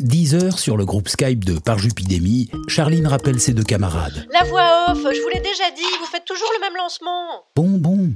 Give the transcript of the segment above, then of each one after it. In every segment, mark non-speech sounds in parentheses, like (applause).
10 heures sur le groupe Skype de Parjupidémie, Charline rappelle ses deux camarades. La voix off, je vous l'ai déjà dit, vous faites toujours le même lancement. Bon, bon.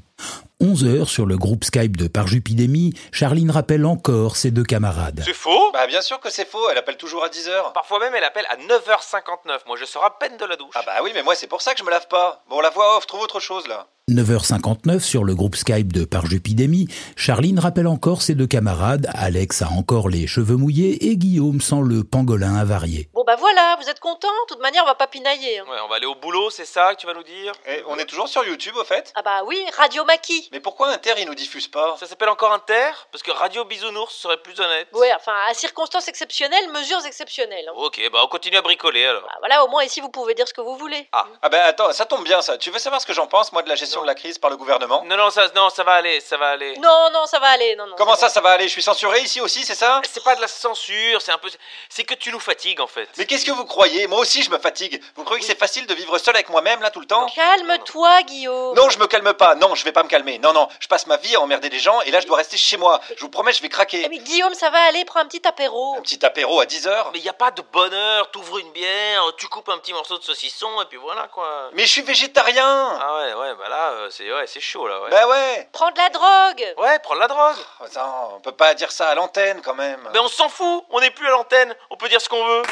11 heures sur le groupe Skype de Parjupidémie, Charline rappelle encore ses deux camarades. C'est faux? Bah bien sûr que c'est faux, elle appelle toujours à 10h. Parfois même elle appelle à 9h59. Moi je sors à peine de la douche. Ah bah oui, mais moi c'est pour ça que je me lave pas. Bon, la voix off, trouve autre chose là. 9h59 sur le groupe Skype de Parjupidémie, Charline rappelle encore ses deux camarades, Alex a encore les cheveux mouillés et Guillaume sent le pangolin avarié. Bon bah voilà, vous êtes content De toute manière, on va pas pinailler. hein. Ouais, on va aller au boulot, c'est ça que tu vas nous dire? Et on est toujours sur YouTube au fait Ah bah oui, Radio Maki. Mais pourquoi Inter il nous diffuse pas? Ça s'appelle encore Inter Parce que Radio Bisounours serait plus honnête. Ouais, enfin, à circonstances exceptionnelles, mesures exceptionnelles. hein. Ok, bah on continue à bricoler alors. Bah voilà, au moins ici, vous pouvez dire ce que vous voulez. Ah. Ah bah attends, ça tombe bien ça. Tu veux savoir ce que j'en pense moi de la gestion Non. de la crise par le gouvernement Non, non, ça, non, ça va aller, ça va aller. Non, non, ça va aller, non, non. Comment ça, ça va aller? Je suis censuré ici aussi, c'est ça? C'est pas de la censure, c'est un peu. C'est que tu nous fatigues en fait. Mais qu'est-ce que vous croyez? Moi aussi je me fatigue. Vous croyez que c'est facile de vivre seul avec moi-même là tout le temps? Calme-toi, Guillaume. Non, je me calme pas. Non, je vais pas me calmer. Non, non, je passe ma vie à emmerder des gens et là je dois rester chez moi. Je vous promets, je vais Eh, craquer. mais Guillaume, ça va aller, prends un petit apéro. Un petit apéro à 10h. Mais y a pas de bonheur, t'ouvres une bière, tu coupes un petit morceau de saucisson et puis voilà quoi. Mais je suis végétarien Ah ouais, ouais, bah là, euh, c'est ouais, c'est chaud là, ouais. Bah ouais Prends de la drogue. Ouais, prends de la drogue. Attends, on peut pas dire ça à l'antenne quand même. Mais on s'en fout, on n'est plus à l'antenne, on peut dire ce qu'on veut.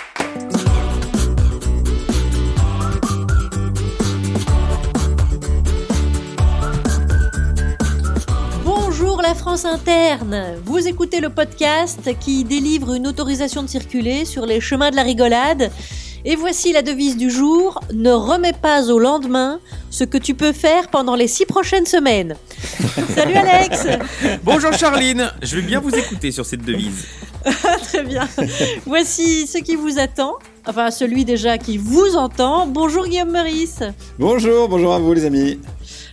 Bonjour la France interne. Vous écoutez le podcast qui délivre une autorisation de circuler sur les chemins de la rigolade. Et voici la devise du jour ne remets pas au lendemain ce que tu peux faire pendant les six prochaines semaines. (laughs) Salut Alex. Bonjour Charline, je vais bien vous écouter sur cette devise. (laughs) Très bien. Voici ce qui vous attend. Enfin, celui déjà qui vous entend. Bonjour Guillaume Meurice. Bonjour, bonjour à vous les amis.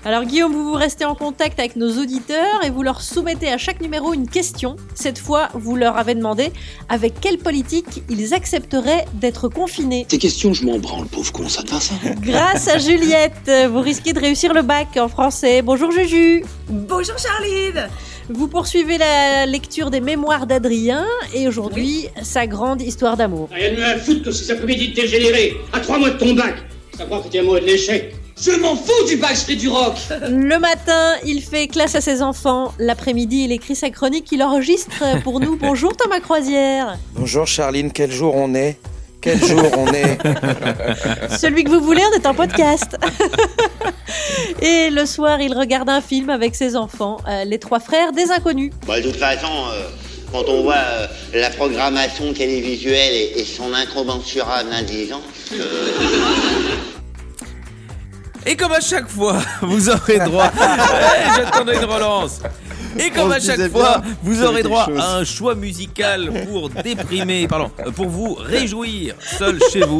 Alors Guillaume, vous vous restez en contact avec nos auditeurs et vous leur soumettez à chaque numéro une question. Cette fois, vous leur avez demandé avec quelle politique ils accepteraient d'être confinés. Tes questions, je m'en branle, pauvre con, ça te va ça? (laughs) Grâce à Juliette, vous risquez de réussir le bac en français. Bonjour Juju. Bonjour Charline Vous poursuivez la lecture des mémoires d'Adrien et aujourd'hui, sa grande histoire d'amour. Rien de mieux à foutre que ces après-midi dégénérés, à trois mois de ton bac. Savoir que t'es amoureux de l'échec. Je m'en fous du je fais du rock. Le matin, il fait classe à ses enfants. L'après-midi, il écrit sa chronique qu'il enregistre pour nous. (laughs) Bonjour Thomas Croisière. Bonjour Charline, quel jour on est? Quel jour on est? (laughs) Celui que vous voulez, on est en podcast. (laughs) Et le soir, il regarde un film avec ses enfants, euh, les trois frères des inconnus. Bah, de toute façon, euh, quand on voit euh, la programmation télévisuelle et, et son incommensurable indigence, Et comme à chaque fois, (laughs) vous aurez droit. (laughs) Eh, J'attendais une relance. Et comme à chaque fois, bien vous aurez droit à un choix musical pour déprimer, pardon, pour vous réjouir seul chez vous.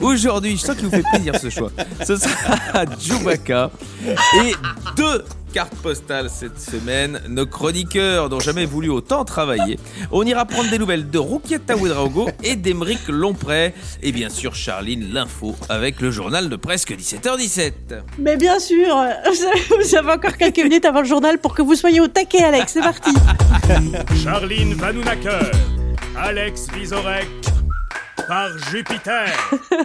Aujourd'hui, je sens qu'il vous fait plaisir ce choix. Ce sera Chewbacca et deux cartes postales cette semaine. Nos chroniqueurs n'ont jamais voulu autant travailler. On ira prendre des nouvelles de Roukiata Ouedraogo et d'Emeric Lompré. Et bien sûr, Charline, l'info avec le journal de presque 17h17. Mais bien sûr, vous avez encore quelques minutes avant le journal pour que vous soyez au taquet, Alex. C'est parti. Charline Vanounacker, Alex Vizorek, par Jupiter.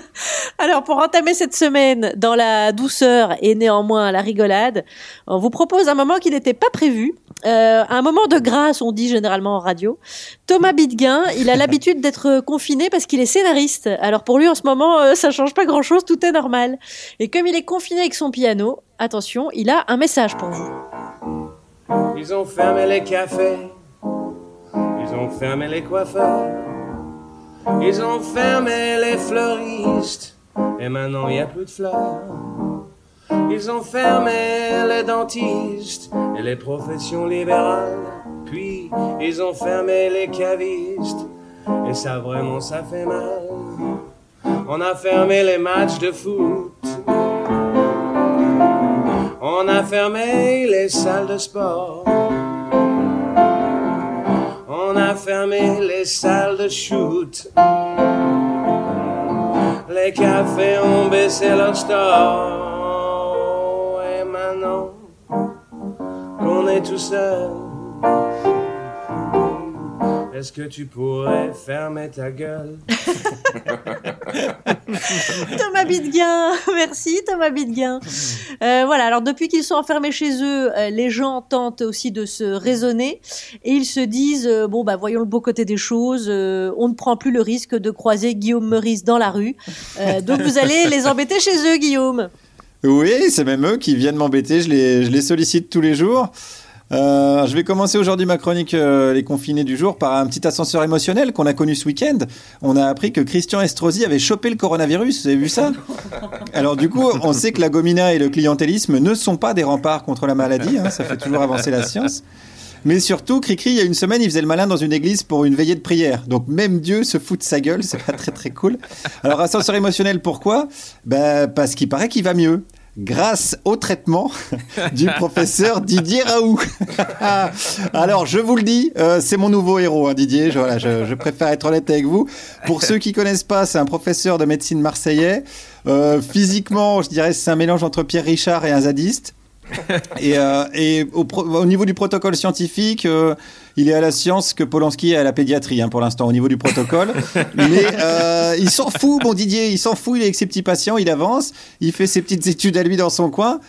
(laughs) Alors, pour entamer cette semaine dans la douceur et néanmoins la rigolade, on vous propose un moment qui n'était pas prévu. Euh, un moment de grâce, on dit généralement en radio. Thomas Bidguin, il a l'habitude d'être confiné parce qu'il est scénariste. Alors pour lui, en ce moment, euh, ça change pas grand-chose, tout est normal. Et comme il est confiné avec son piano, attention, il a un message pour vous. Ils ont fermé les cafés. Ils ont fermé les coiffeurs. Ils ont fermé les fleuristes. Et maintenant, il n'y a plus de fleurs. Ils ont fermé les dentistes et les professions libérales. Puis, ils ont fermé les cavistes. Et ça, vraiment, ça fait mal. On a fermé les matchs de foot. On a fermé les salles de sport. Fermé les salles de shoot. Les cafés ont baissé leur store. Et maintenant qu'on est tout seul, Est-ce que tu pourrais fermer ta gueule? (laughs) Thomas Bidguin, merci Thomas Bidguin. Euh, voilà, alors depuis qu'ils sont enfermés chez eux, euh, les gens tentent aussi de se raisonner et ils se disent euh, bon bah voyons le beau côté des choses, euh, on ne prend plus le risque de croiser Guillaume Meurice dans la rue, Euh, donc vous allez les embêter chez eux, Guillaume. Oui, c'est même eux qui viennent m'embêter. Je les, je les sollicite tous les jours. Euh, je vais commencer aujourd'hui ma chronique euh, Les confinés du jour par un petit ascenseur émotionnel qu'on a connu ce week-end. On a appris que Christian Estrosi avait chopé le coronavirus. Vous avez vu ça? Alors du coup, on sait que la gomina et le clientélisme ne sont pas des remparts contre la maladie. hein, ça fait toujours avancer la science. Mais surtout, Cricri, il y a une semaine, il faisait le malin dans une église pour une veillée de prière. Donc même Dieu se fout de sa gueule, c'est pas très très cool. Alors ascenseur émotionnel, pourquoi? Ben, Parce qu'il paraît qu'il va mieux. Grâce au traitement (laughs) du professeur Didier Raoult. (laughs) Alors, je vous le dis, euh, c'est mon nouveau héros, hein, Didier. Je, voilà, je, préfère être honnête avec vous. Pour ceux qui connaissent pas, c'est un professeur de médecine marseillais. Euh, physiquement, je dirais, c'est un mélange entre Pierre Richard et un zadiste. (laughs) Et, euh, et au, niveau du protocole scientifique, euh, il est à la science que Polanski est à la pédiatrie hein, pour l'instant au niveau du protocole. (laughs) Mais euh, il s'en fout, bon Didier, il s'en fout, il est avec ses petits patients, il avance, il fait ses petites études à lui dans son coin.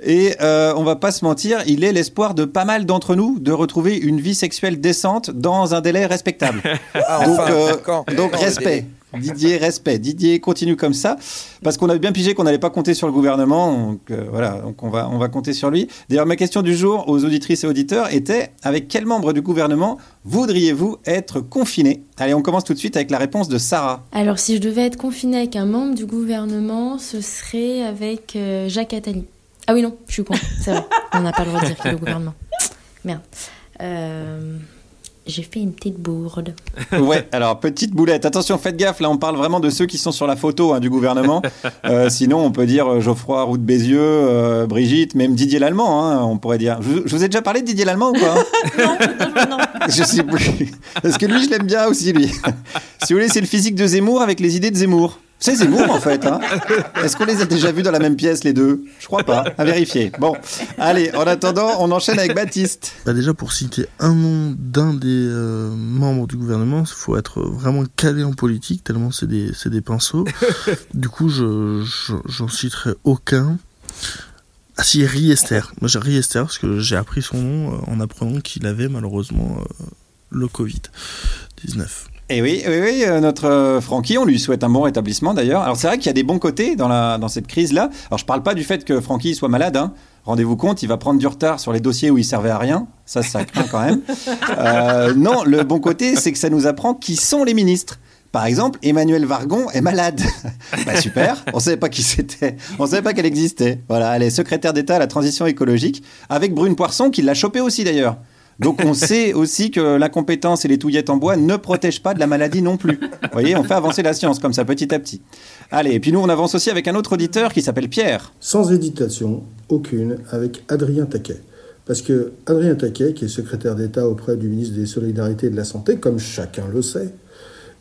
Et euh, on va pas se mentir, il est l'espoir de pas mal d'entre nous de retrouver une vie sexuelle décente dans un délai respectable. (laughs) Ah, donc, enfin, euh, quand donc Quand le respect. Didier, respect. Didier, continue comme ça. Parce qu'on avait bien pigé qu'on n'allait pas compter sur le gouvernement. Donc euh, voilà, donc on va, on va compter sur lui. D'ailleurs, ma question du jour aux auditrices et auditeurs était avec quel membre du gouvernement voudriez-vous être confiné? Allez, on commence tout de suite avec la réponse de Sarah. Alors, si je devais être confinée avec un membre du gouvernement, ce serait avec euh, Jacques Attali. Ah oui, non, je suis con, c'est vrai. On n'a pas le droit de dire qu'il est au gouvernement. Merde. Euh, J'ai fait une petite bourde. (laughs) Ouais, alors petite boulette. Attention, faites gaffe, là on parle vraiment de ceux qui sont sur la photo hein, du gouvernement. (laughs) Euh, sinon, on peut dire euh, Geoffroy Roux de Bézieux, euh, Brigitte, même Didier Lallemand, hein, on pourrait dire. Je, je vous ai déjà parlé de Didier Lallemand ou pas hein (laughs) Je sais plus. Parce que lui, je l'aime bien aussi, lui. si vous voulez, c'est le physique de Zemmour avec les idées de Zemmour. C'est Zemmour en fait. Hein. Est-ce qu'on les a déjà vus dans la même pièce les deux? Je crois pas. À vérifier. Bon, allez. En attendant, on enchaîne avec Baptiste. Bah déjà pour citer un nom d'un des euh, membres du gouvernement, il faut être vraiment calé en politique tellement c'est des c'est des pinceaux. (laughs) du coup, je je- j'en citerai aucun. Ah si, Riester. Moi j'ai Riester parce que j'ai appris son nom euh, en apprenant qu'il avait malheureusement euh, le Covid 19. Et oui, oui, oui, euh, notre euh, Francky, on lui souhaite un bon rétablissement d'ailleurs. Alors c'est vrai qu'il y a des bons côtés dans, la, dans cette crise-là. Alors je parle pas du fait que Francky soit malade. Hein. Rendez-vous compte, il va prendre du retard sur les dossiers où il servait à rien. Ça, ça craint quand même. (laughs) Euh, non, le bon côté, c'est que ça nous apprend qui sont les ministres. Par exemple, Emmanuel Vargon est malade. (laughs) bah super, on savait pas qui c'était, on savait pas qu'elle existait. Voilà, elle est secrétaire d'État à la transition écologique, avec Brune Poisson qui l'a chopé aussi d'ailleurs. Donc on (laughs) sait aussi que l'incompétence et les touillettes en bois ne protègent pas de la maladie non plus. Vous voyez, on fait avancer la science comme ça petit à petit. Allez, et puis nous on avance aussi avec un autre auditeur qui s'appelle Pierre. Sans hésitation aucune, avec Adrien Taquet. Parce que Adrien Taquet, qui est secrétaire d'État auprès du ministre des Solidarités et de la Santé, comme chacun le sait,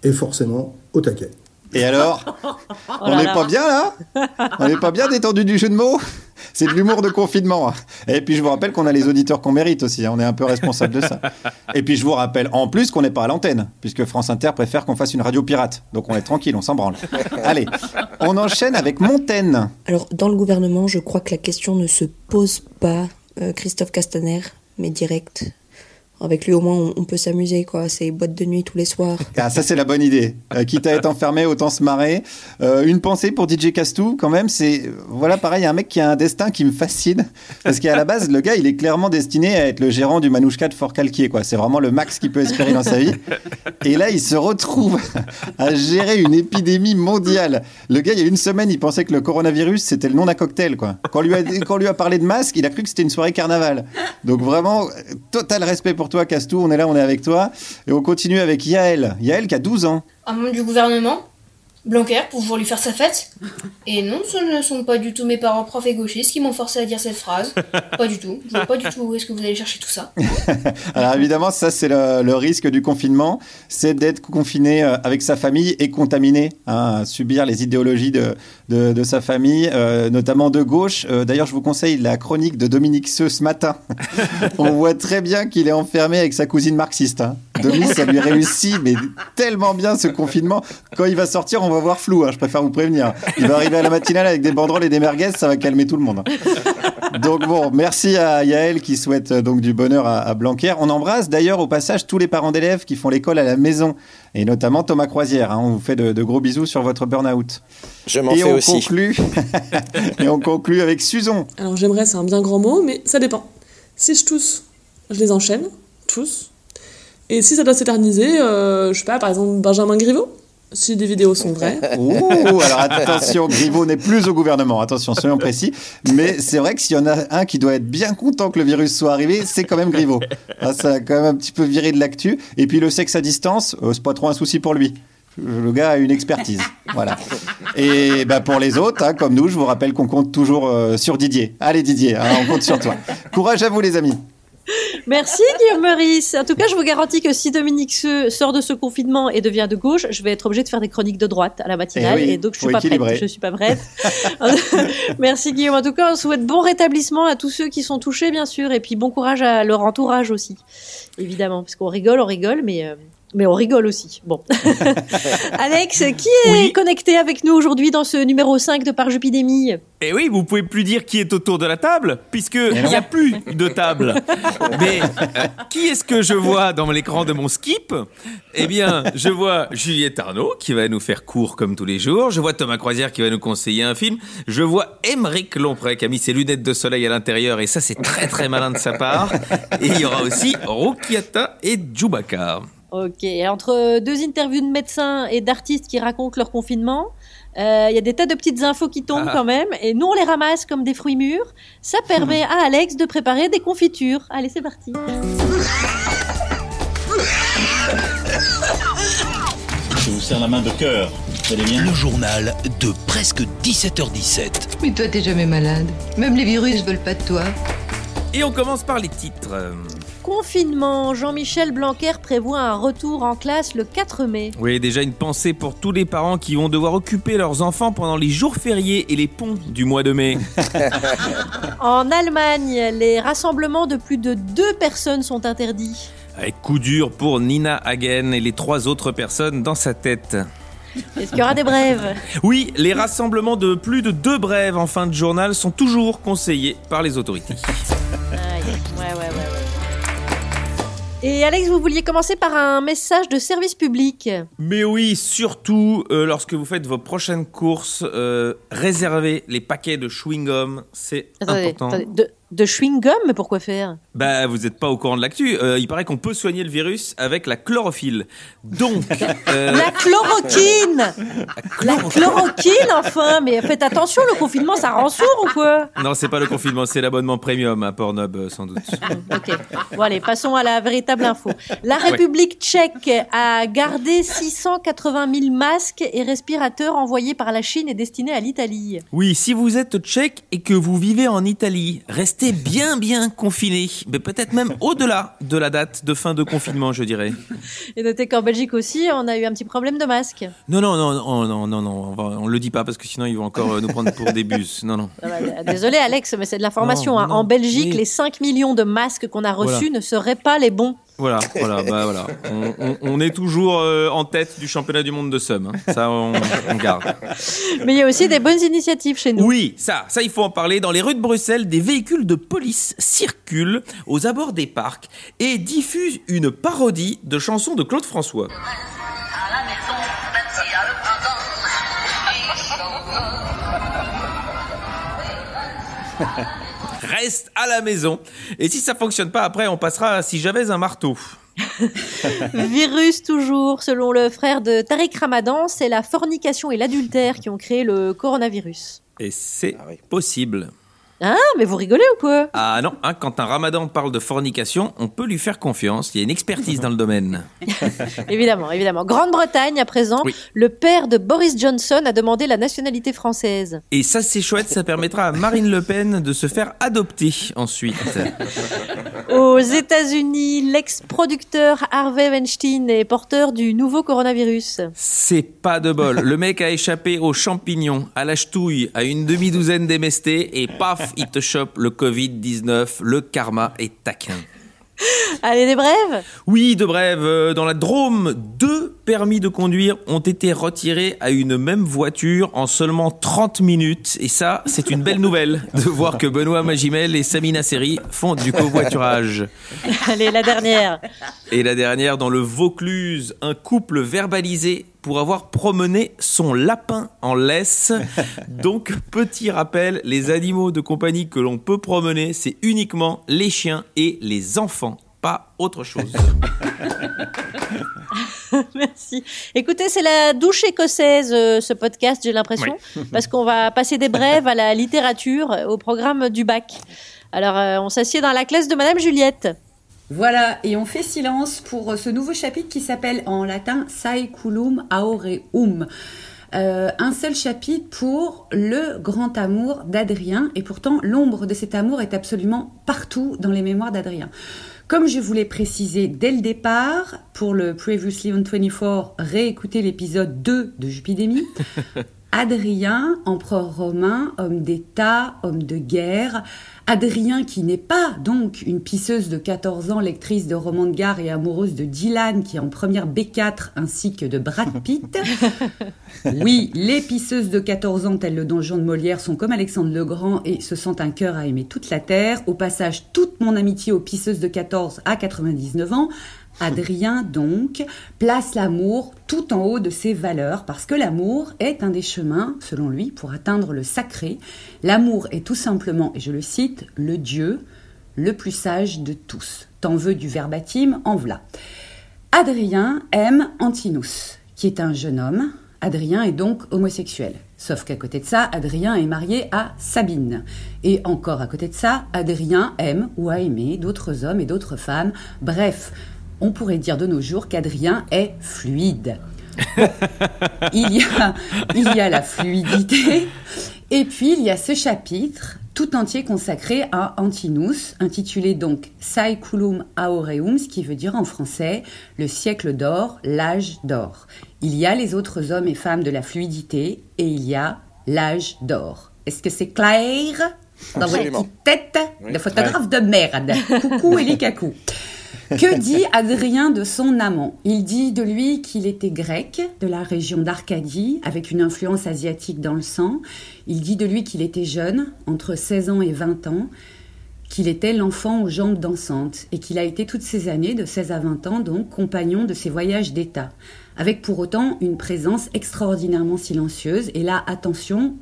est forcément au taquet. Et alors (laughs) On n'est là. pas bien là? On n'est pas bien détendu du jeu de mots? C'est de l'humour de confinement. Et puis je vous rappelle qu'on a les auditeurs qu'on mérite aussi, hein. on est un peu responsable de ça. Et puis je vous rappelle en plus qu'on n'est pas à l'antenne, puisque France Inter préfère qu'on fasse une radio pirate. Donc on est tranquille, on s'en branle. Allez, on enchaîne avec Montaigne. Alors, dans le gouvernement, je crois que la question ne se pose pas, euh, Christophe Castaner, mais direct. Avec lui, au moins, on, peut s'amuser, quoi. C'est boîte de nuit tous les soirs. Ah, ça c'est la bonne idée. Euh, quitte à être enfermé, autant se marrer. Euh, une pensée pour DJ Castou, quand même, c'est voilà pareil, un mec qui a un destin qui me fascine parce qu'à la base, le gars, il est clairement destiné à être le gérant du Manouchka de Fort Calquier, quoi. C'est vraiment le max qu'il peut espérer dans sa vie. Et là, il se retrouve à gérer une épidémie mondiale. Le gars, il y a une semaine, il pensait que le coronavirus c'était le nom d'un cocktail, quoi. Quand lui lui a parlé de masque, il a cru que c'était une soirée carnaval. Donc vraiment, total respect pour toi, Castou. On est là, on est avec toi, et on continue avec Yael. Yael qui a 12 ans. Un membre du gouvernement, Blanquer, pour pouvoir lui faire sa fête. Et non, ce ne sont pas du tout mes parents profs et gauchistes qui m'ont forcé à dire cette phrase. Pas du tout. Je vois pas du tout où est-ce que vous allez chercher tout ça. (laughs) Alors évidemment, ça c'est le, risque du confinement, c'est d'être confiné euh, avec sa famille et contaminé, hein, subir les idéologies de, de, de sa famille, euh, notamment de gauche. Euh, D'ailleurs, je vous conseille la chronique de Dominique Seux ce matin. (laughs) On voit très bien qu'il est enfermé avec sa cousine marxiste. hein. Domi, ça lui réussit, mais tellement bien ce confinement. Quand il va sortir, on va voir flou, hein, je préfère vous prévenir. Il va arriver à la matinale avec des banderoles et des merguez, ça va calmer tout le monde. Donc bon, merci à Yael qui souhaite euh, donc du bonheur à, à Blanquer. On embrasse d'ailleurs au passage tous les parents d'élèves qui font l'école à la maison, et notamment Thomas Croisière. hein. on vous fait de, de gros bisous sur votre burn-out. Je m'en et fais on aussi. Conclut, (laughs) et on conclut avec Suzon. Alors j'aimerais, c'est un bien grand mot, mais ça dépend. Si je tousse, je les enchaîne, tous. Et si ça doit s'éterniser, euh, je sais pas, par exemple Benjamin Griveaux, si les vidéos sont vraies. (laughs) Ouh, alors attention, Griveaux n'est plus au gouvernement, attention, soyons précis. Mais c'est vrai que s'il y en a un qui doit être bien content que le virus soit arrivé, c'est quand même Griveaux. Ah, ça a quand même un petit peu viré de l'actu. Et puis le sexe à distance, euh, c'est pas trop un souci pour lui. Le gars a une expertise. Voilà. Et bah, pour les autres, hein, comme nous, je vous rappelle qu'on compte toujours euh, sur Didier. Allez Didier, hein, on compte sur toi. Courage à vous les amis. Merci Guillaume Meurice. En tout cas, je vous garantis que si Dominique Se- sort de ce confinement et devient de gauche, je vais être obligée de faire des chroniques de droite à la matinale Eh oui, et donc je suis pas équilibrer. prête. Je suis pas prête. (laughs) Merci Guillaume. En tout cas, on souhaite bon rétablissement à tous ceux qui sont touchés, bien sûr, et puis bon courage à leur entourage aussi, évidemment, parce qu'on rigole, on rigole, mais euh, mais on rigole aussi. Bon. (laughs) Alex, qui est connecté avec nous aujourd'hui dans ce numéro 5 de Par Jupidémie Et oui, vous pouvez plus dire qui est autour de la table, puisque il n'y a plus de table. Mais euh, qui est-ce que je vois dans l'écran de mon skip? Eh bien, je vois Juliette Arnaud qui va nous faire court comme tous les jours. Je vois Thomas Croisière qui va nous conseiller un film. Je vois Émeric Lompré qui a mis ses lunettes de soleil à l'intérieur et ça c'est très très malin de sa part. Et il y aura aussi Rokiata et Djoubaka. Ok, entre deux interviews de médecins et d'artistes qui racontent leur confinement, euh, il y a des tas de petites infos qui tombent Ah. quand même, et nous on les ramasse comme des fruits mûrs. Ça permet à Alex de préparer des confitures. Allez, c'est parti. Je vous serre la main de cœur. Vous allez bien Le journal de presque 17h17. Mais toi, t'es jamais malade. Même les virus veulent pas de toi. Et on commence par les titres. Confinement, Jean-Michel Blanquer prévoit un retour en classe le 4 mai. Oui, déjà une pensée pour tous les parents qui vont devoir occuper leurs enfants pendant les jours fériés et les ponts du mois de mai. (laughs) En Allemagne, les rassemblements de plus de deux personnes sont interdits. Avec coup dur pour Nina Hagen et les trois autres personnes dans sa tête. Est-ce qu'il y aura des brèves? Oui, les rassemblements de plus de deux brèves en fin de journal sont toujours conseillés par les autorités. Et Alex, vous vouliez commencer par un message de service public. Mais oui, surtout euh, lorsque vous faites vos prochaines courses, euh, réservez les paquets de chewing-gum, c'est important. attendez, de, de chewing-gum, mais pourquoi faire? Bah, vous n'êtes pas au courant de l'actu. Euh, il paraît qu'on peut soigner le virus avec la chlorophylle. Donc, (laughs) euh, La chloroquine (laughs) La chloroquine, enfin Mais faites attention, le confinement, ça rend sourd ou quoi? Non, c'est pas le confinement, c'est l'abonnement premium à Pornhub, euh, sans doute. (laughs) Ok. Bon, allez, passons à la véritable info. La République tchèque a gardé 680 000 masques et respirateurs envoyés par la Chine et destinés à l'Italie. Oui, si vous êtes tchèque et que vous vivez en Italie, restez bien bien confiné, mais peut-être même au-delà de la date de fin de confinement, je dirais. Et notez qu'en Belgique aussi, on a eu un petit problème de masque. Non, non, non, non, non, non, non, on, va- on le dit pas parce que sinon ils vont encore euh, nous prendre pour des bus. Non, non. Ah bah, Désolé Alex, mais c'est de l'information. Hein. En Belgique, oui. les 5 millions de masques qu'on a reçus Voilà. ne seraient pas les bons. Voilà, voilà, (laughs) bah voilà. On, on- on est toujours euh, en tête du championnat du monde de somme. hein. Ça, on, on garde. Mais il y a aussi des bonnes initiatives chez nous. Oui, ça, ça, il faut en parler. Dans les rues de Bruxelles, des véhicules de police circulent aux abords des parcs et diffusent une parodie de chansons de Claude François. (laughs) Reste à la maison. Et si ça fonctionne pas, après, on passera à si j'avais un marteau. (laughs) Virus toujours. Selon le frère de Tariq Ramadan, c'est la fornication et l'adultère qui ont créé le coronavirus. Et c'est possible. Ah, mais vous rigolez ou quoi? Ah non, hein, quand un ramadan parle de fornication, on peut lui faire confiance. Il y a une expertise dans le domaine. (laughs) Évidemment, évidemment. Grande-Bretagne, à présent, Oui. le père de Boris Johnson a demandé la nationalité française. Et ça, c'est chouette, ça permettra à Marine Le Pen de se faire adopter ensuite. (laughs) Aux États-Unis, l'ex-producteur Harvey Weinstein est porteur du nouveau coronavirus. C'est pas de bol. Le mec a échappé aux champignons, à la ch'touille, à une demi-douzaine d'MST et paf, il te chope le Covid-19. Le karma est taquin. Allez, des brèves? Oui, de brève, euh, dans la Drôme, deux permis de conduire ont été retirés à une même voiture en seulement 30 minutes. Et ça, c'est une belle nouvelle de voir que Benoît Magimel et Samina Seri font du covoiturage. Allez, la dernière. Et la dernière, dans le Vaucluse, un couple verbalisé pour avoir promené son lapin en laisse. (laughs) Donc, petit rappel, les animaux de compagnie que l'on peut promener, c'est uniquement les chiens et les enfants, pas autre chose. (laughs) Merci. Écoutez, c'est la douche écossaise, euh, ce podcast, j'ai l'impression, Oui. (laughs) parce qu'on va passer des brèves à la littérature, au programme du bac. Alors, euh, on s'assied dans la classe de Madame Juliette. Voilà, et on fait silence pour euh, ce nouveau chapitre qui s'appelle en latin Saeculum Aureum. Euh, un seul chapitre pour le grand amour d'Adrien, et pourtant l'ombre de cet amour est absolument partout dans les mémoires d'Adrien. Comme je vous l'ai précisé dès le départ, pour le Previously on 24, réécoutez l'épisode 2 de Jupidémie. (laughs) Adrien, empereur romain, homme d'État, homme de guerre. Adrien qui n'est pas donc une pisseuse de 14 ans, lectrice de romans de gare et amoureuse de Dylan qui est en première B4 ainsi que de Brad Pitt. (laughs) Oui, les pisseuses de 14 ans telles le donjon de Molière sont comme Alexandre le Grand et se sentent un cœur à aimer toute la terre. Au passage, toute mon amitié aux pisseuses de 14 à 99 ans. Adrien, donc, place l'amour tout en haut de ses valeurs, parce que l'amour est un des chemins, selon lui, pour atteindre le sacré. L'amour est tout simplement, et je le cite, le Dieu le plus sage de tous. T'en veux du verbatim, en v'là. Adrien aime Antinous, qui est un jeune homme. Adrien est donc homosexuel. Sauf qu'à côté de ça, Adrien est marié à Sabine. Et encore à côté de ça, Adrien aime ou a aimé d'autres hommes et d'autres femmes. Bref, on pourrait dire de nos jours qu'Adrien est fluide. (laughs) il, y a, il y a la fluidité, et puis il y a ce chapitre tout entier consacré à Antinous, intitulé donc Saeculum Aureum, ce qui veut dire en français le siècle d'or, l'âge d'or. Il y a les autres hommes et femmes de la fluidité, et il y a l'âge d'or. Est-ce que c'est clair? Dans votre tête de photographe de merde Coucou Kakou. Que dit Adrien de son amant? Il dit de lui qu'il était grec, de la région d'Arcadie, avec une influence asiatique dans le sang. Il dit de lui qu'il était jeune, entre 16 ans et 20 ans, qu'il était l'enfant aux jambes dansantes, et qu'il a été toutes ces années, de 16 à 20 ans, donc compagnon de ses voyages d'État, avec pour autant une présence extraordinairement silencieuse. Et là, attention,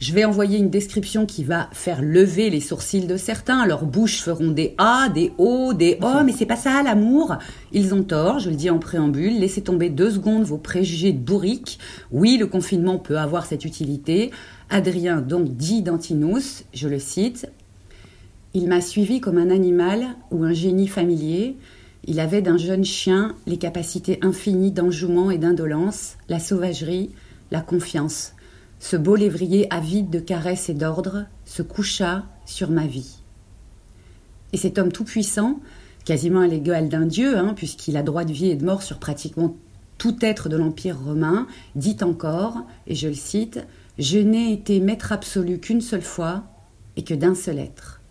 je vais envoyer une description qui va faire lever les sourcils de certains. Leurs bouches feront des A, des O, des Oh, mais c'est pas ça l'amour. Ils ont tort, je le dis en préambule. Laissez tomber deux secondes vos préjugés de bourrique. Oui, le confinement peut avoir cette utilité. Adrien donc dit d'Antinous, je le cite, Il m'a suivi comme un animal ou un génie familier. Il avait d'un jeune chien les capacités infinies d'enjouement et d'indolence, la sauvagerie, la confiance. Ce beau lévrier avide de caresses et d'ordre se coucha sur ma vie. Et cet homme tout-puissant, quasiment à l'égal d'un dieu, hein, puisqu'il a droit de vie et de mort sur pratiquement tout être de l'Empire romain, dit encore, et je le cite, Je n'ai été maître absolu qu'une seule fois, et que d'un seul être.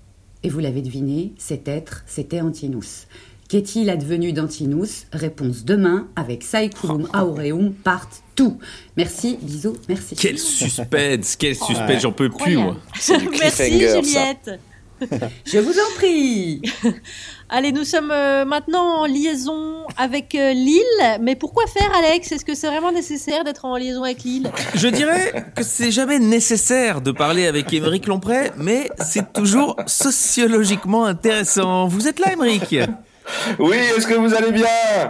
Et vous l'avez deviné, cet être, c'était Antinous. Qu'est-il advenu d'Antinous? Réponse demain avec Saeculum Aureum part tout. Merci, bisous, merci. Quel suspense, quel suspense, Ouais. j'en peux plus moi. (laughs) Merci Juliette. (laughs) Je vous en prie. (laughs) Allez, nous sommes euh, maintenant en liaison avec euh, Lille. Mais pourquoi faire, Alex? Est-ce que c'est vraiment nécessaire d'être en liaison avec Lille? Je dirais que c'est jamais nécessaire de parler avec Émeric Lompré, mais c'est toujours sociologiquement intéressant. Vous êtes là, Émeric? Oui, est-ce que vous allez bien?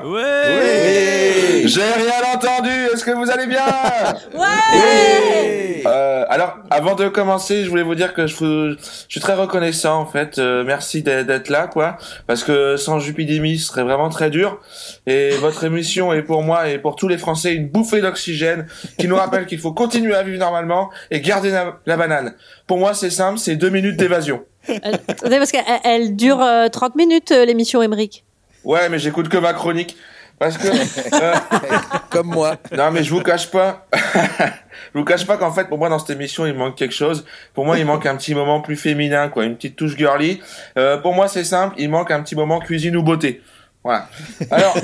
Ouais. Oui. J'ai rien entendu, est-ce que vous allez bien? (laughs) Ouais. Euh, alors, avant de commencer, je voulais vous dire que je, vous- je suis très reconnaissant en fait. Euh, merci d'être d'être là, quoi, parce que sans Jupidémie, ce serait vraiment très dur. Et votre émission est pour moi et pour tous les Français une bouffée d'oxygène qui nous rappelle qu'il faut continuer à vivre normalement et garder la, la banane. Pour moi, c'est simple, c'est deux minutes d'évasion. Elle- Attendez, Parce qu'elle elle dure euh, 30 minutes, euh, l'émission Émeric. Ouais, mais j'écoute que ma chronique. Parce que euh, (laughs) comme moi. Non mais je vous cache pas. (laughs) je vous cache pas qu'en fait pour moi dans cette émission il manque quelque chose. Pour moi il manque un petit moment plus féminin quoi, une petite touche girly. Euh, pour moi c'est simple, il manque un petit moment cuisine ou beauté. Voilà. Alors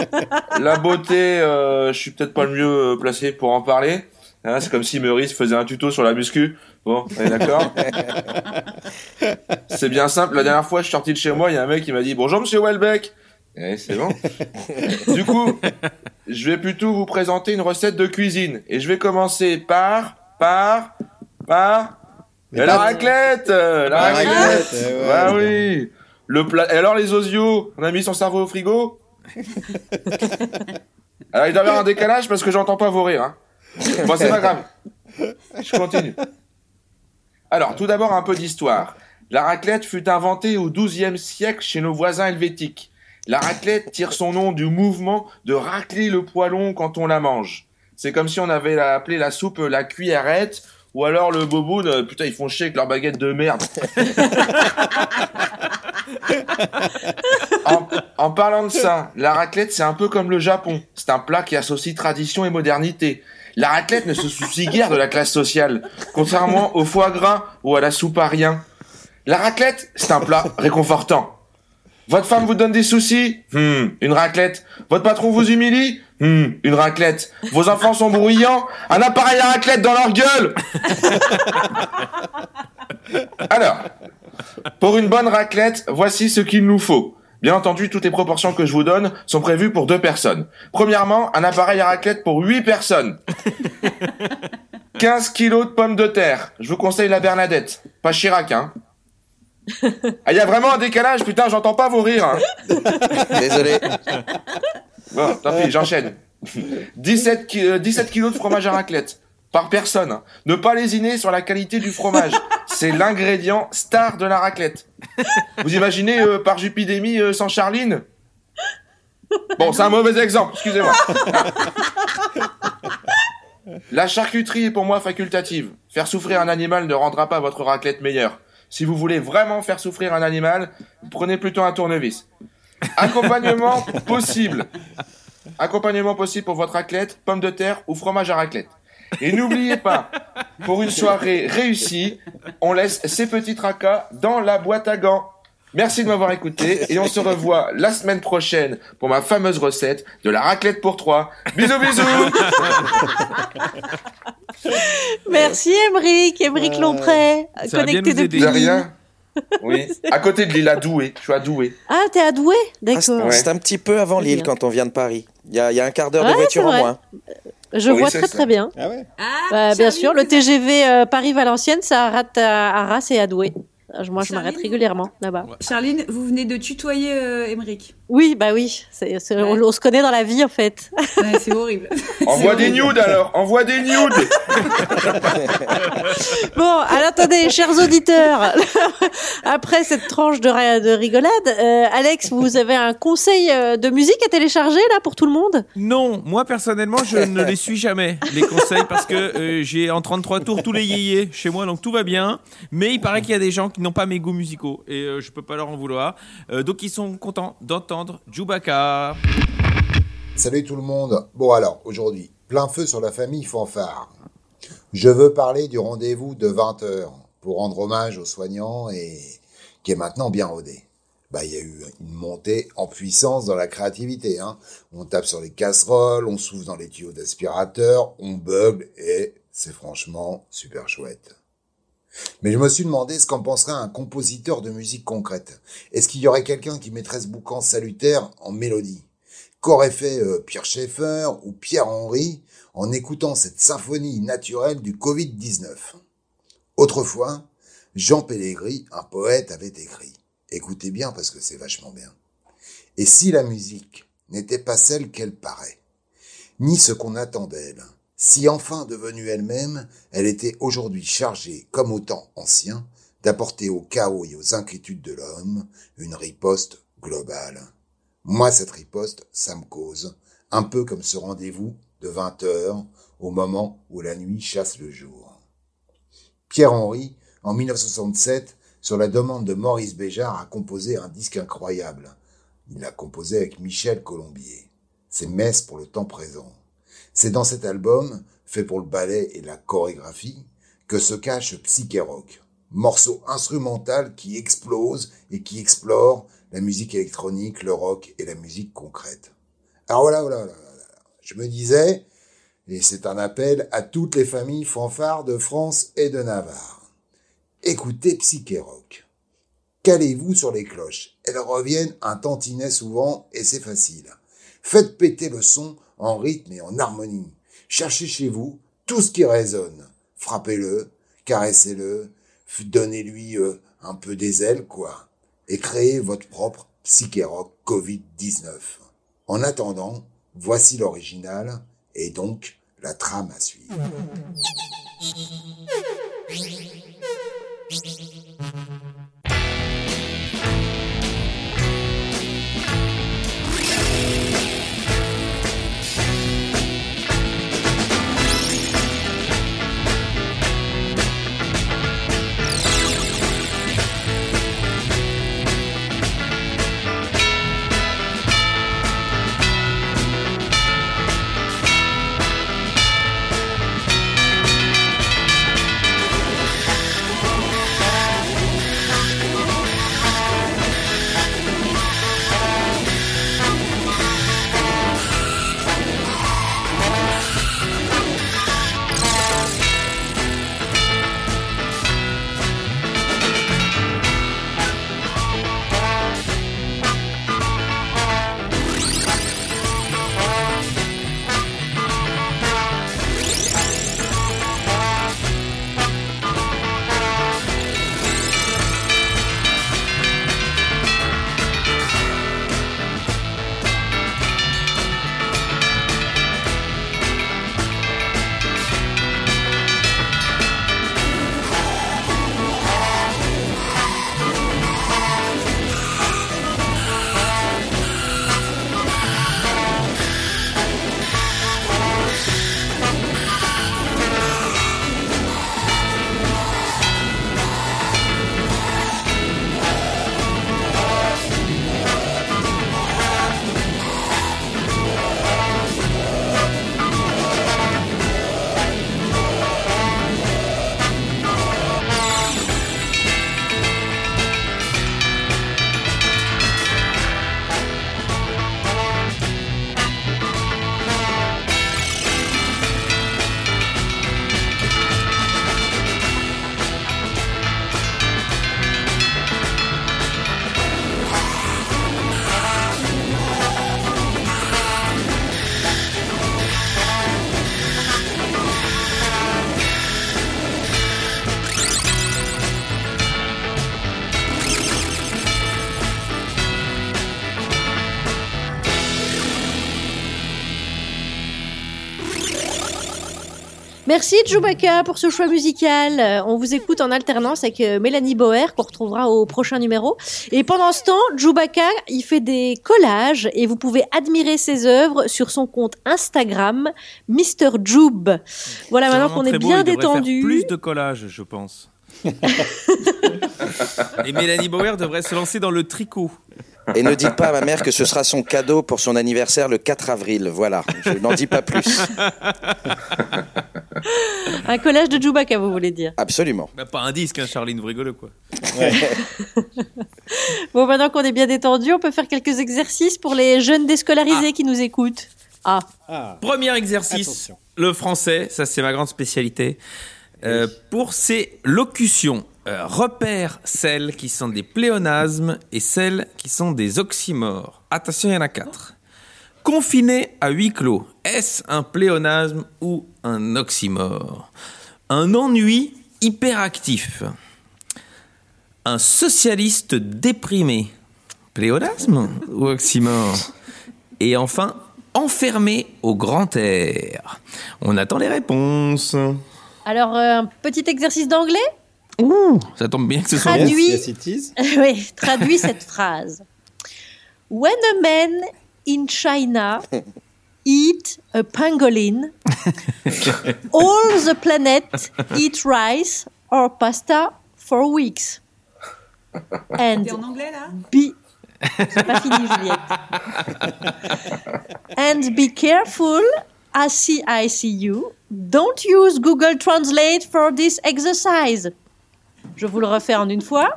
(laughs) la beauté, euh, je suis peut-être pas le mieux euh, placé pour en parler. Hein, c'est comme si Meurice faisait un tuto sur la muscu. Bon, d'accord (laughs) C'est bien simple. La dernière fois, je suis sorti de chez moi, il y a un mec qui m'a dit Bonjour, monsieur Welbeck. Eh, c'est bon. (laughs) du coup, je vais plutôt vous présenter une recette de cuisine. Et je vais commencer par, par, par. Et la pas- raclette La La raclette, raclette, ouais. Bah oui Le plat... Et alors les osios On a mis son cerveau au frigo (laughs) Alors il doit y avoir un décalage parce que j'entends pas vos rires. Hein. Bon, c'est pas grave. Je continue. Alors, tout d'abord, un peu d'histoire. La raclette fut inventée au XIIe siècle chez nos voisins helvétiques. La raclette tire son nom du mouvement de racler le poêlon quand on la mange. C'est comme si on avait appelé la soupe la cuillerette, ou alors le boboon, euh, putain, ils font chier avec leur baguette de merde. en, en parlant de ça, la raclette, c'est un peu comme le Japon. C'est un plat qui associe tradition et modernité. La raclette ne se soucie guère de la classe sociale, contrairement au foie gras ou à la soupe à rien. La raclette, c'est un plat réconfortant. Votre femme vous donne des soucis? Hmm, une raclette. Votre patron vous humilie? Hmm, une raclette. Vos enfants sont bruyants? Un appareil à raclette dans leur gueule? Alors, pour une bonne raclette, voici ce qu'il nous faut. Bien entendu, toutes les proportions que je vous donne sont prévues pour deux personnes. Premièrement, un appareil à raclette pour huit personnes. (laughs) 15 kilos de pommes de terre. Je vous conseille la Bernadette. Pas Chirac, hein. Ah, il y a vraiment un décalage, putain, j'entends pas vos rires. hein. (laughs) Désolé. Bon, tant pis, j'enchaîne. 17, ki- euh, 17 kilos de fromage à raclette. Par personne. Ne pas lésiner sur la qualité du fromage. (laughs) C'est l'ingrédient star de la raclette. Vous imaginez euh, par Jupidémie euh, sans Charline? Bon, c'est un mauvais exemple, excusez-moi. La charcuterie est pour moi facultative. Faire souffrir un animal ne rendra pas votre raclette meilleure. Si vous voulez vraiment faire souffrir un animal, prenez plutôt un tournevis. Accompagnement possible. Accompagnement possible pour votre raclette, pommes de terre ou fromage à raclette. Et n'oubliez pas, pour une soirée réussie, on laisse ces petits tracas dans la boîte à gants. Merci de m'avoir écouté et on se revoit la semaine prochaine pour ma fameuse recette de la raclette pour trois. Bisous bisous Merci Émeric, Émeric Lompré, va bien connecté depuis. De rien. Oui, à côté de l'île à Douai. Je suis à Douai. Ah, t'es à Douai? Ah, D'accord. c'est c'est un petit peu avant Lille quand on vient de Paris. Il y a, il y a un quart d'heure de voiture en moins. Je Oui, vois très ça. très bien. Ah ouais Bah, bien sûr, le TGV euh, Paris-Valenciennes, ça rate à Arras et à Douai. Euh, Moi, je m'arrête régulièrement là-bas. Charline, vous venez de tutoyer euh. Oui, bah oui, on, on se connaît dans la vie en fait. Ouais, c'est horrible. (laughs) Envoie des nudes alors Envoie des nudes (laughs) Bon, alors attendez, chers auditeurs, (laughs) après cette tranche de, rigolade, euh, Alex, vous avez un conseil euh, de musique à télécharger là pour tout le monde? Non, moi personnellement, je ne les suis jamais, les conseils, parce que euh, j'ai en 33 tours tous les yéyés chez moi, donc tout va bien. Mais il paraît qu'il y a des gens n'ont pas mes goûts musicaux, et euh, je peux pas leur en vouloir. Euh, donc ils sont contents d'entendre Chewbacca. Salut tout le monde. Bon alors, aujourd'hui, plein feu sur la famille Fanfare. Je veux parler du rendez-vous de 20h pour rendre hommage aux soignants et qui est maintenant bien rodé. Bah, il y a eu une montée en puissance dans la créativité. Hein. On tape sur les casseroles, on souffle dans les tuyaux d'aspirateur, on bugle et c'est franchement super chouette. Mais je me suis demandé ce qu'en penserait un compositeur de musique concrète. Est-ce qu'il y aurait quelqu'un qui mettrait ce boucan salutaire en mélodie? Qu'aurait fait euh, Pierre Schaeffer ou Pierre Henry en écoutant cette symphonie naturelle du Covid-19 Autrefois, Jean Pellegrini, un poète, avait écrit. Écoutez bien parce que c'est vachement bien. Et si la musique n'était pas celle qu'elle paraît, ni ce qu'on attend d'elle, si enfin devenue elle-même, elle était aujourd'hui chargée, comme au temps ancien, d'apporter au chaos et aux inquiétudes de l'homme une riposte globale. Moi, cette riposte, ça me cause, un peu comme ce rendez-vous de 20 heures, au moment où la nuit chasse le jour. Pierre Henry, en 1967, sur la demande de Maurice Béjart, a composé un disque incroyable. Il l'a composé avec Michel Colombier. c'est Messe pour le temps présent. C'est dans cet album, fait pour le ballet et la chorégraphie, que se cache Psyché Rock, morceau instrumental qui explose et qui explore la musique électronique, le rock et la musique concrète. Alors voilà, voilà, voilà. Je me disais, et c'est un appel à toutes les familles fanfares de France et de Navarre. Écoutez Psyché Rock. Calez-vous sur les cloches. Elles reviennent un tantinet souvent et c'est facile. Faites péter le son en rythme et en harmonie. Cherchez chez vous tout ce qui résonne. Frappez-le, caressez-le, donnez-lui euh, un peu des ailes, quoi. Et créez votre propre psyché rock Covid-19. En attendant, voici l'original et donc la trame à suivre. Merci Chewbacca pour ce choix musical. Euh, On vous écoute en alternance avec euh, Mélanie Boer qu'on retrouvera au prochain numéro. Et pendant ce temps, Chewbacca, il fait des collages et vous pouvez admirer ses œuvres sur son compte Instagram, Mr. Joub. Voilà, maintenant qu'on est beau, bien il devrait faire détendu. Plus de collages, je pense. (laughs) Et Mélanie Bauer devrait se lancer dans le tricot. Et ne dites pas à ma mère que ce sera son cadeau pour son anniversaire le 4 avril. Voilà, je n'en dis pas plus. (laughs) (laughs) Un collage de Chewbacca, vous voulez dire. Absolument. Bah, pas un disque, hein, Charline, vous rigolez quoi. (laughs) Bon, maintenant qu'on est bien détendu, on peut faire quelques exercices pour les jeunes déscolarisés qui nous écoutent. Ah. Premier exercice, le français, ça c'est ma grande spécialité. Euh, pour ces locutions, euh, repère celles qui sont des pléonasmes et celles qui sont des oxymores. Attention, il y en a quatre. Confiné à huis clos, est-ce un pléonasme ou un oxymore? Un ennui hyperactif. Un socialiste déprimé, pléonasme ou oxymore? Et enfin, enfermé au grand air. On attend les réponses. Alors, euh, un petit exercice d'anglais? Ça tombe bien que ce soit Traduit. (laughs) oui, traduit cette phrase. When a man in China eat a pangolin, (laughs) all the planet eat rice or pasta for weeks. And en anglais là be... Pas fini, Juliette. (laughs) And be careful, I see, I see you. Don't use Google Translate for this exercise. Je vous le refais en une fois.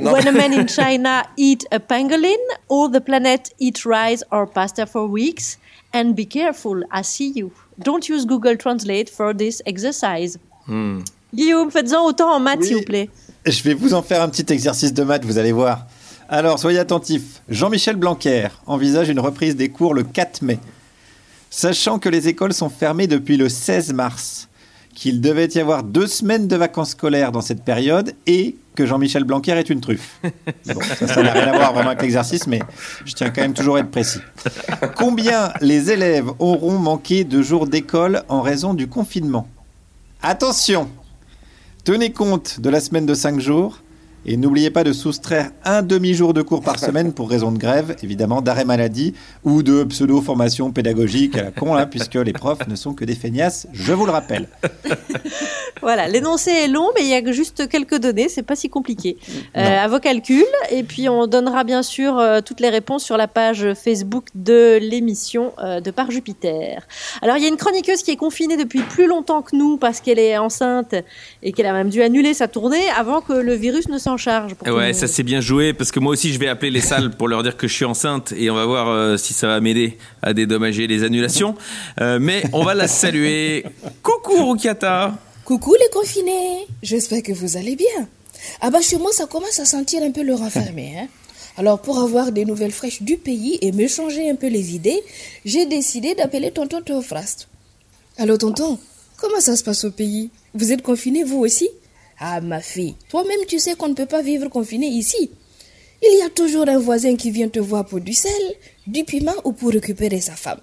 When a man in China eat a pangolin, all the planet eat rice or pasta for weeks. And be careful, I see you. Don't use Google Translate for this exercise. Hmm. Guillaume, faites-en autant en maths, s'il vous plaît. Je vais vous en faire un petit exercice de maths, vous allez voir. Alors, soyez attentifs. Jean-Michel Blanquer envisage une reprise des cours le 4 mai. Sachant que les écoles sont fermées depuis le 16 mars, qu'il devait y avoir deux semaines de vacances scolaires dans cette période et que Jean-Michel Blanquer est une truffe. (laughs) Bon, ça, ça n'a rien à voir vraiment avec l'exercice, mais je tiens quand même toujours à être précis. Combien les élèves auront manqué de jours d'école en raison du confinement? Attention Tenez compte de la semaine de 5 jours et n'oubliez pas de soustraire un demi-jour de cours par (laughs) semaine pour raison de grève, évidemment, d'arrêt maladie ou de pseudo-formation pédagogique à la con, là, puisque les profs ne sont que des feignasses, je vous le rappelle. (laughs) Voilà, l'énoncé est long, mais il y a juste quelques données, c'est pas si compliqué. Euh, à vos calculs, et puis on donnera bien sûr euh, toutes les réponses sur la page Facebook de l'émission euh, de Par Jupiter. Alors il y a une chroniqueuse qui est confinée depuis plus longtemps que nous parce qu'elle est enceinte et qu'elle a même dû annuler sa tournée avant que le virus ne s'en charge. pour le Ouais, ça c'est bien joué parce que moi aussi je vais appeler les salles pour leur dire que je suis enceinte et on va voir euh, si ça va m'aider à dédommager les annulations. Euh, mais on va la saluer. (laughs) Coucou Rukiata. Coucou les confinés, j'espère que vous allez bien. Ah bah chez moi ça commence à sentir un peu le renfermé. Hein. Alors pour avoir des nouvelles fraîches du pays et me changer un peu les idées, j'ai décidé d'appeler tonton Théophraste. Allô tonton, comment ça se passe au pays? Vous êtes confiné vous aussi? Ah ma fille, toi-même tu sais qu'on ne peut pas vivre confiné ici. Il y a toujours un voisin qui vient te voir pour du sel, du piment ou pour récupérer sa femme.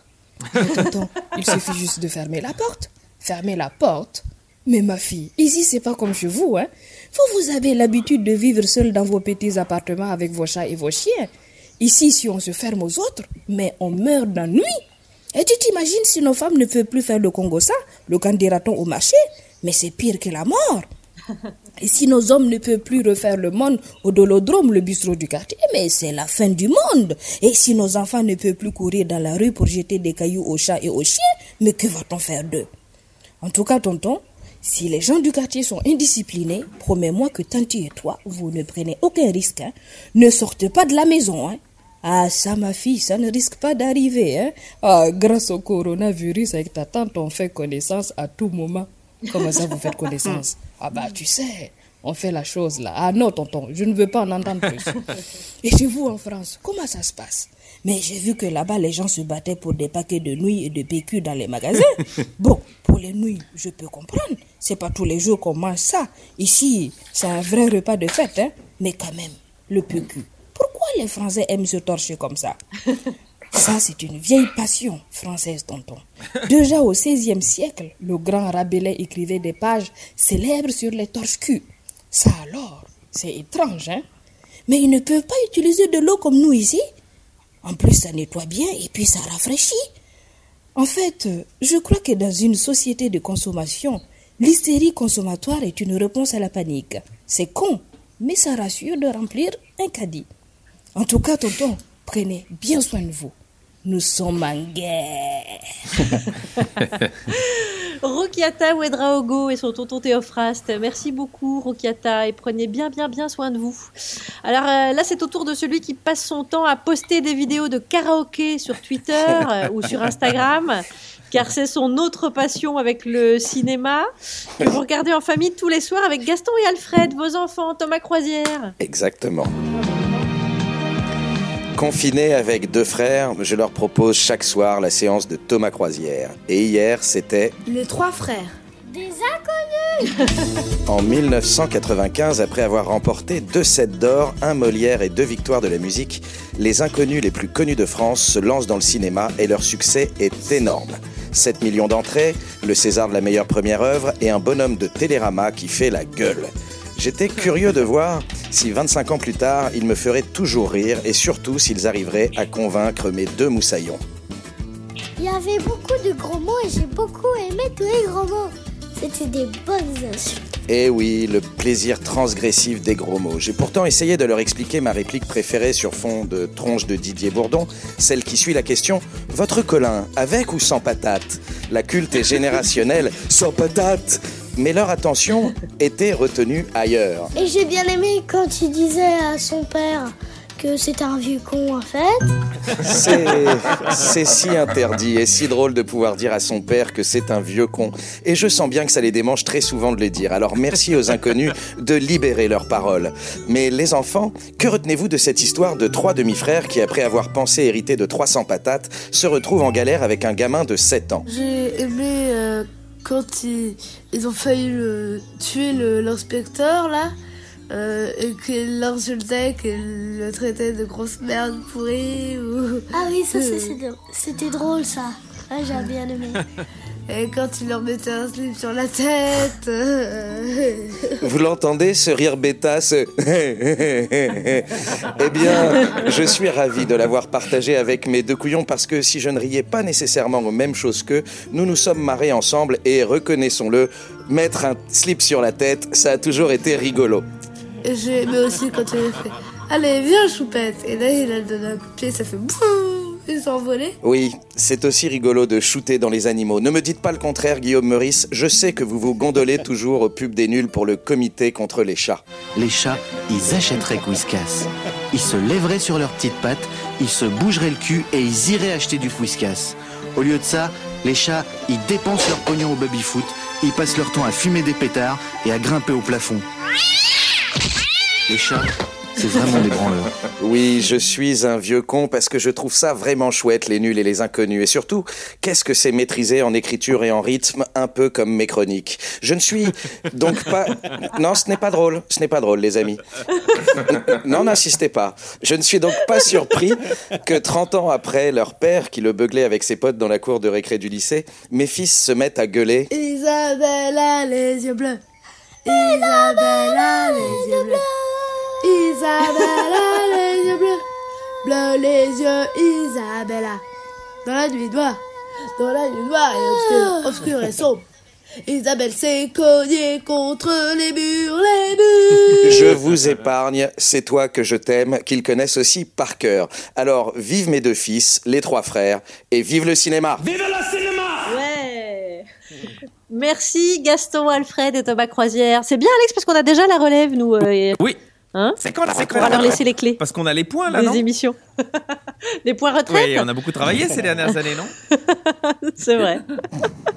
Tonton, il suffit juste de fermer la porte. Fermer la porte mais ma fille, ici c'est pas comme chez vous, hein. Vous, vous avez l'habitude de vivre seul dans vos petits appartements avec vos chats et vos chiens. Ici, si on se ferme aux autres, mais on meurt d'ennui. Et tu t'imagines si nos femmes ne peuvent plus faire le Congo ça, le candidaton au marché? Mais c'est pire que la mort. Et si nos hommes ne peuvent plus refaire le monde au dolodrome, le bistrot du quartier, mais c'est la fin du monde. Et si nos enfants ne peuvent plus courir dans la rue pour jeter des cailloux aux chats et aux chiens, mais que va-t-on faire d'eux? En tout cas, tonton, si les gens du quartier sont indisciplinés, promets-moi que Tanti et toi, vous ne prenez aucun risque. hein. Ne sortez pas de la maison. Hein. Ah, ça, ma fille, ça ne risque pas d'arriver. Hein. Ah, grâce au coronavirus, avec ta tante, on fait connaissance à tout moment. Comment ça, vous faites connaissance? (laughs) Ah, bah, tu sais, on fait la chose là. Ah, non, tonton, je ne veux pas en entendre plus. (laughs) Et chez vous, en France, comment ça se passe? Mais j'ai vu que là-bas, les gens se battaient pour des paquets de nouilles et de PQ dans les magasins. (laughs) Bon, pour les nouilles, je peux comprendre. C'est pas tous les jours qu'on mange ça. Ici, c'est un vrai repas de fête, hein. Mais quand même, le PQ. Pourquoi les Français aiment se torcher comme ça? Ça, c'est une vieille passion française, tonton. Déjà au XVIe siècle, le grand Rabelais écrivait des pages célèbres sur les torches-culs. Ça alors, c'est étrange, hein? Mais ils ne peuvent pas utiliser de l'eau comme nous ici. En plus, ça nettoie bien et puis ça rafraîchit. En fait, euh, je crois que dans une société de consommation, l'hystérie consommatoire est une réponse à la panique. C'est con, mais ça rassure de remplir un caddie. En tout cas, tonton, prenez bien soin de vous. Nous sommes en guerre. (laughs) Rokiata Ouedraogo et son tonton Théophraste. Merci beaucoup, Rokiata, et prenez bien, bien, bien soin de vous. Alors euh, là, c'est au tour de celui qui passe son temps à poster des vidéos de karaoké sur Twitter (laughs) euh, ou sur Instagram, car c'est son autre passion avec le cinéma, que vous regardez en famille tous les soirs avec Gaston et Alfred, vos enfants, Thomas Croisière. Exactement. Confiné avec deux frères, je leur propose chaque soir la séance de Thomas Croisière. Et hier, c'était Les trois frères. Des inconnus (laughs) en 1995, après avoir remporté deux sets d'or, un Molière et deux victoires de la musique, les inconnus les plus connus de France se lancent dans le cinéma et leur succès est énorme. 7 millions d'entrées, le César de la meilleure première œuvre et un bonhomme de Télérama qui fait la gueule. J'étais curieux de voir si 25 ans plus tard, ils me feraient toujours rire et surtout s'ils arriveraient à convaincre mes deux moussaillons. Il y avait beaucoup de gros mots et j'ai beaucoup aimé tous les gros mots. C'était des bonnes insultes. Eh oui, le plaisir transgressif des gros mots. J'ai pourtant essayé de leur expliquer ma réplique préférée sur fond de tronche de Didier Bourdon, celle qui suit la question Votre Colin, avec ou sans patate? La culte est générationnelle, sans patate Mais leur attention (laughs) était retenue ailleurs. Et j'ai bien aimé quand il disait à son père que c'était un vieux con en fait. C'est, c'est si interdit et si drôle de pouvoir dire à son père que c'est un vieux con. Et je sens bien que ça les démange très souvent de le dire. Alors merci aux inconnus de libérer leurs paroles. Mais les enfants, que retenez-vous de cette histoire de trois demi-frères qui, après avoir pensé hériter de 300 patates, se retrouvent en galère avec un gamin de 7 ans? J'ai aimé euh, quand ils, ils ont failli le- tuer l'inspecteur là, euh, et qu'il l'insultait, qu'il le traitait de grosse merde pourrie. Ou... Ah oui, ça (laughs) c'était drôle ça. Ah, j'ai bien aimé. (laughs) Et quand il leur mettait un slip sur la tête. euh, Vous l'entendez, ce rire bêta, ce... (laughs) eh bien, je suis ravi de l'avoir partagé avec mes deux couillons parce que si je ne riais pas nécessairement aux mêmes choses qu'eux, nous nous sommes marrés ensemble et reconnaissons-le, mettre un slip sur la tête, ça a toujours été rigolo. Et j'ai aimé aussi quand il a fait Allez, viens, choupette. Et là, il a donné un coup de pied, ça fait boum, Oui, c'est aussi rigolo de shooter dans les animaux. Ne me dites pas le contraire, Guillaume Meurice. Je sais que vous vous gondolez toujours au pub des nuls pour le comité contre les chats. Les chats, ils achèteraient Whiskas. Ils se lèveraient sur leurs petites pattes, ils se bougeraient le cul et ils iraient acheter du Whiskas. Au lieu de ça, les chats, ils dépensent leur pognon au baby-foot, ils passent leur temps à fumer des pétards et à grimper au plafond. Les chats, c'est vraiment des branleurs. Oui, je suis un vieux con parce que je trouve ça vraiment chouette, les nuls et les inconnus. Et surtout, qu'est-ce que c'est maîtrisé en écriture et en rythme, un peu comme mes chroniques? Je ne suis donc pas... (laughs) Non, ce n'est pas drôle. Ce n'est pas drôle, les amis. Non, n'insistez pas. Je ne suis donc pas surpris que 30 ans après leur père, qui le beuglait avec ses potes dans la cour de récré du lycée, mes fils se mettent à gueuler Isabelle a les yeux bleus. Isabelle a les yeux bleus. Isabelle a les yeux bleus. Bleu les yeux, Isabella. Dans la nuit noire, dans la nuit noire et obscure, obscure et sombre. Isabelle s'est cognée contre les murs, les murs. Je vous épargne, c'est toi que je t'aime, qu'ils connaissent aussi par cœur. Alors, vive mes deux fils, les trois frères, et vive le cinéma Ouais Merci Gaston, Alfred et Thomas Croisière. C'est bien Alex parce qu'on a déjà la relève nous. euh, et- Oui. Hein C'est quand quand On va leur laisser les clés Parce qu'on a les points là, des non émissions. (laughs) les points retraite Oui, on a beaucoup travaillé ces dernières années, non (laughs) C'est vrai.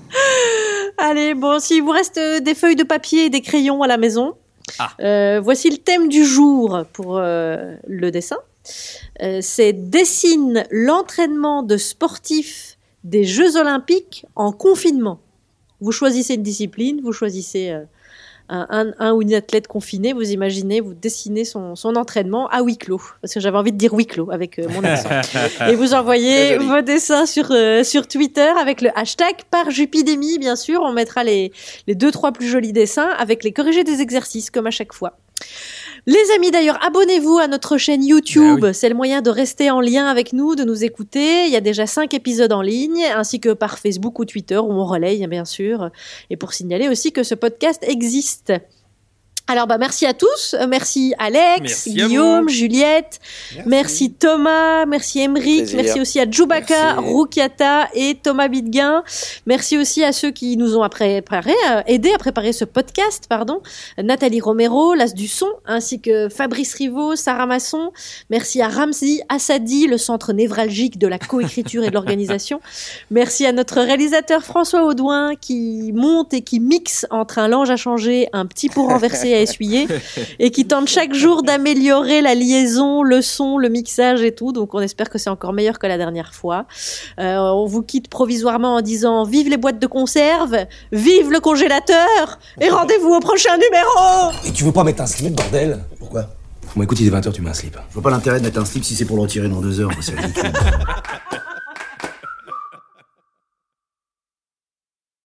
(laughs) Allez, bon, s'il vous reste euh, des feuilles de papier et des crayons à la maison, Ah. euh, voici le thème du jour pour euh, le dessin. Euh, c'est dessine l'entraînement de sportifs des Jeux Olympiques en confinement. Vous choisissez une discipline, vous choisissez un, un- un ou une athlète confinée, vous imaginez, vous dessinez son, son entraînement à huis clos. Parce que j'avais envie de dire huis clos avec euh, mon accent. (laughs) Et vous envoyez vos dessins sur, euh, sur Twitter avec le hashtag par Jupidémie, bien sûr. On mettra les, les deux, trois plus jolis dessins avec les corrigés des exercices, comme à chaque fois. Les amis, d'ailleurs, abonnez-vous à notre chaîne YouTube. C'est le moyen de rester en lien avec nous, de nous écouter. Il y a déjà cinq épisodes en ligne, ainsi que par Facebook ou Twitter, où on relaye, bien sûr. Et pour signaler aussi que ce podcast existe. Alors bah merci à tous, Euh, merci Alex, Merci Guillaume. Juliette, merci. Thomas, merci Emeric, merci aussi à Djoubaka, Merci. Roukiata et Thomas Bidguin. Merci aussi à ceux qui nous ont préparé, euh, aidé à préparer ce podcast, pardon. Nathalie Romero, l'As du son, ainsi que Fabrice Rivaud, Sarah Masson. Merci à Ramzi Assadi, le centre névralgique de la coécriture et de l'organisation. (laughs) Merci à notre réalisateur François Audouin qui monte et qui mixe entre un linge à changer, un petit pot renversé à essuyer et qui tente chaque jour d'améliorer la liaison, le son, le mixage et tout. Donc on espère que c'est encore meilleur que la dernière fois. Euh, on vous quitte provisoirement en disant vive les boîtes de conserve, vive le congélateur et rendez-vous au prochain numéro Et tu veux pas mettre un slip, bordel? Pourquoi? Bon, écoute, il est 20h, tu mets un slip. Je vois pas l'intérêt de mettre un slip si c'est pour le retirer dans deux heures. C'est ridicule. (laughs)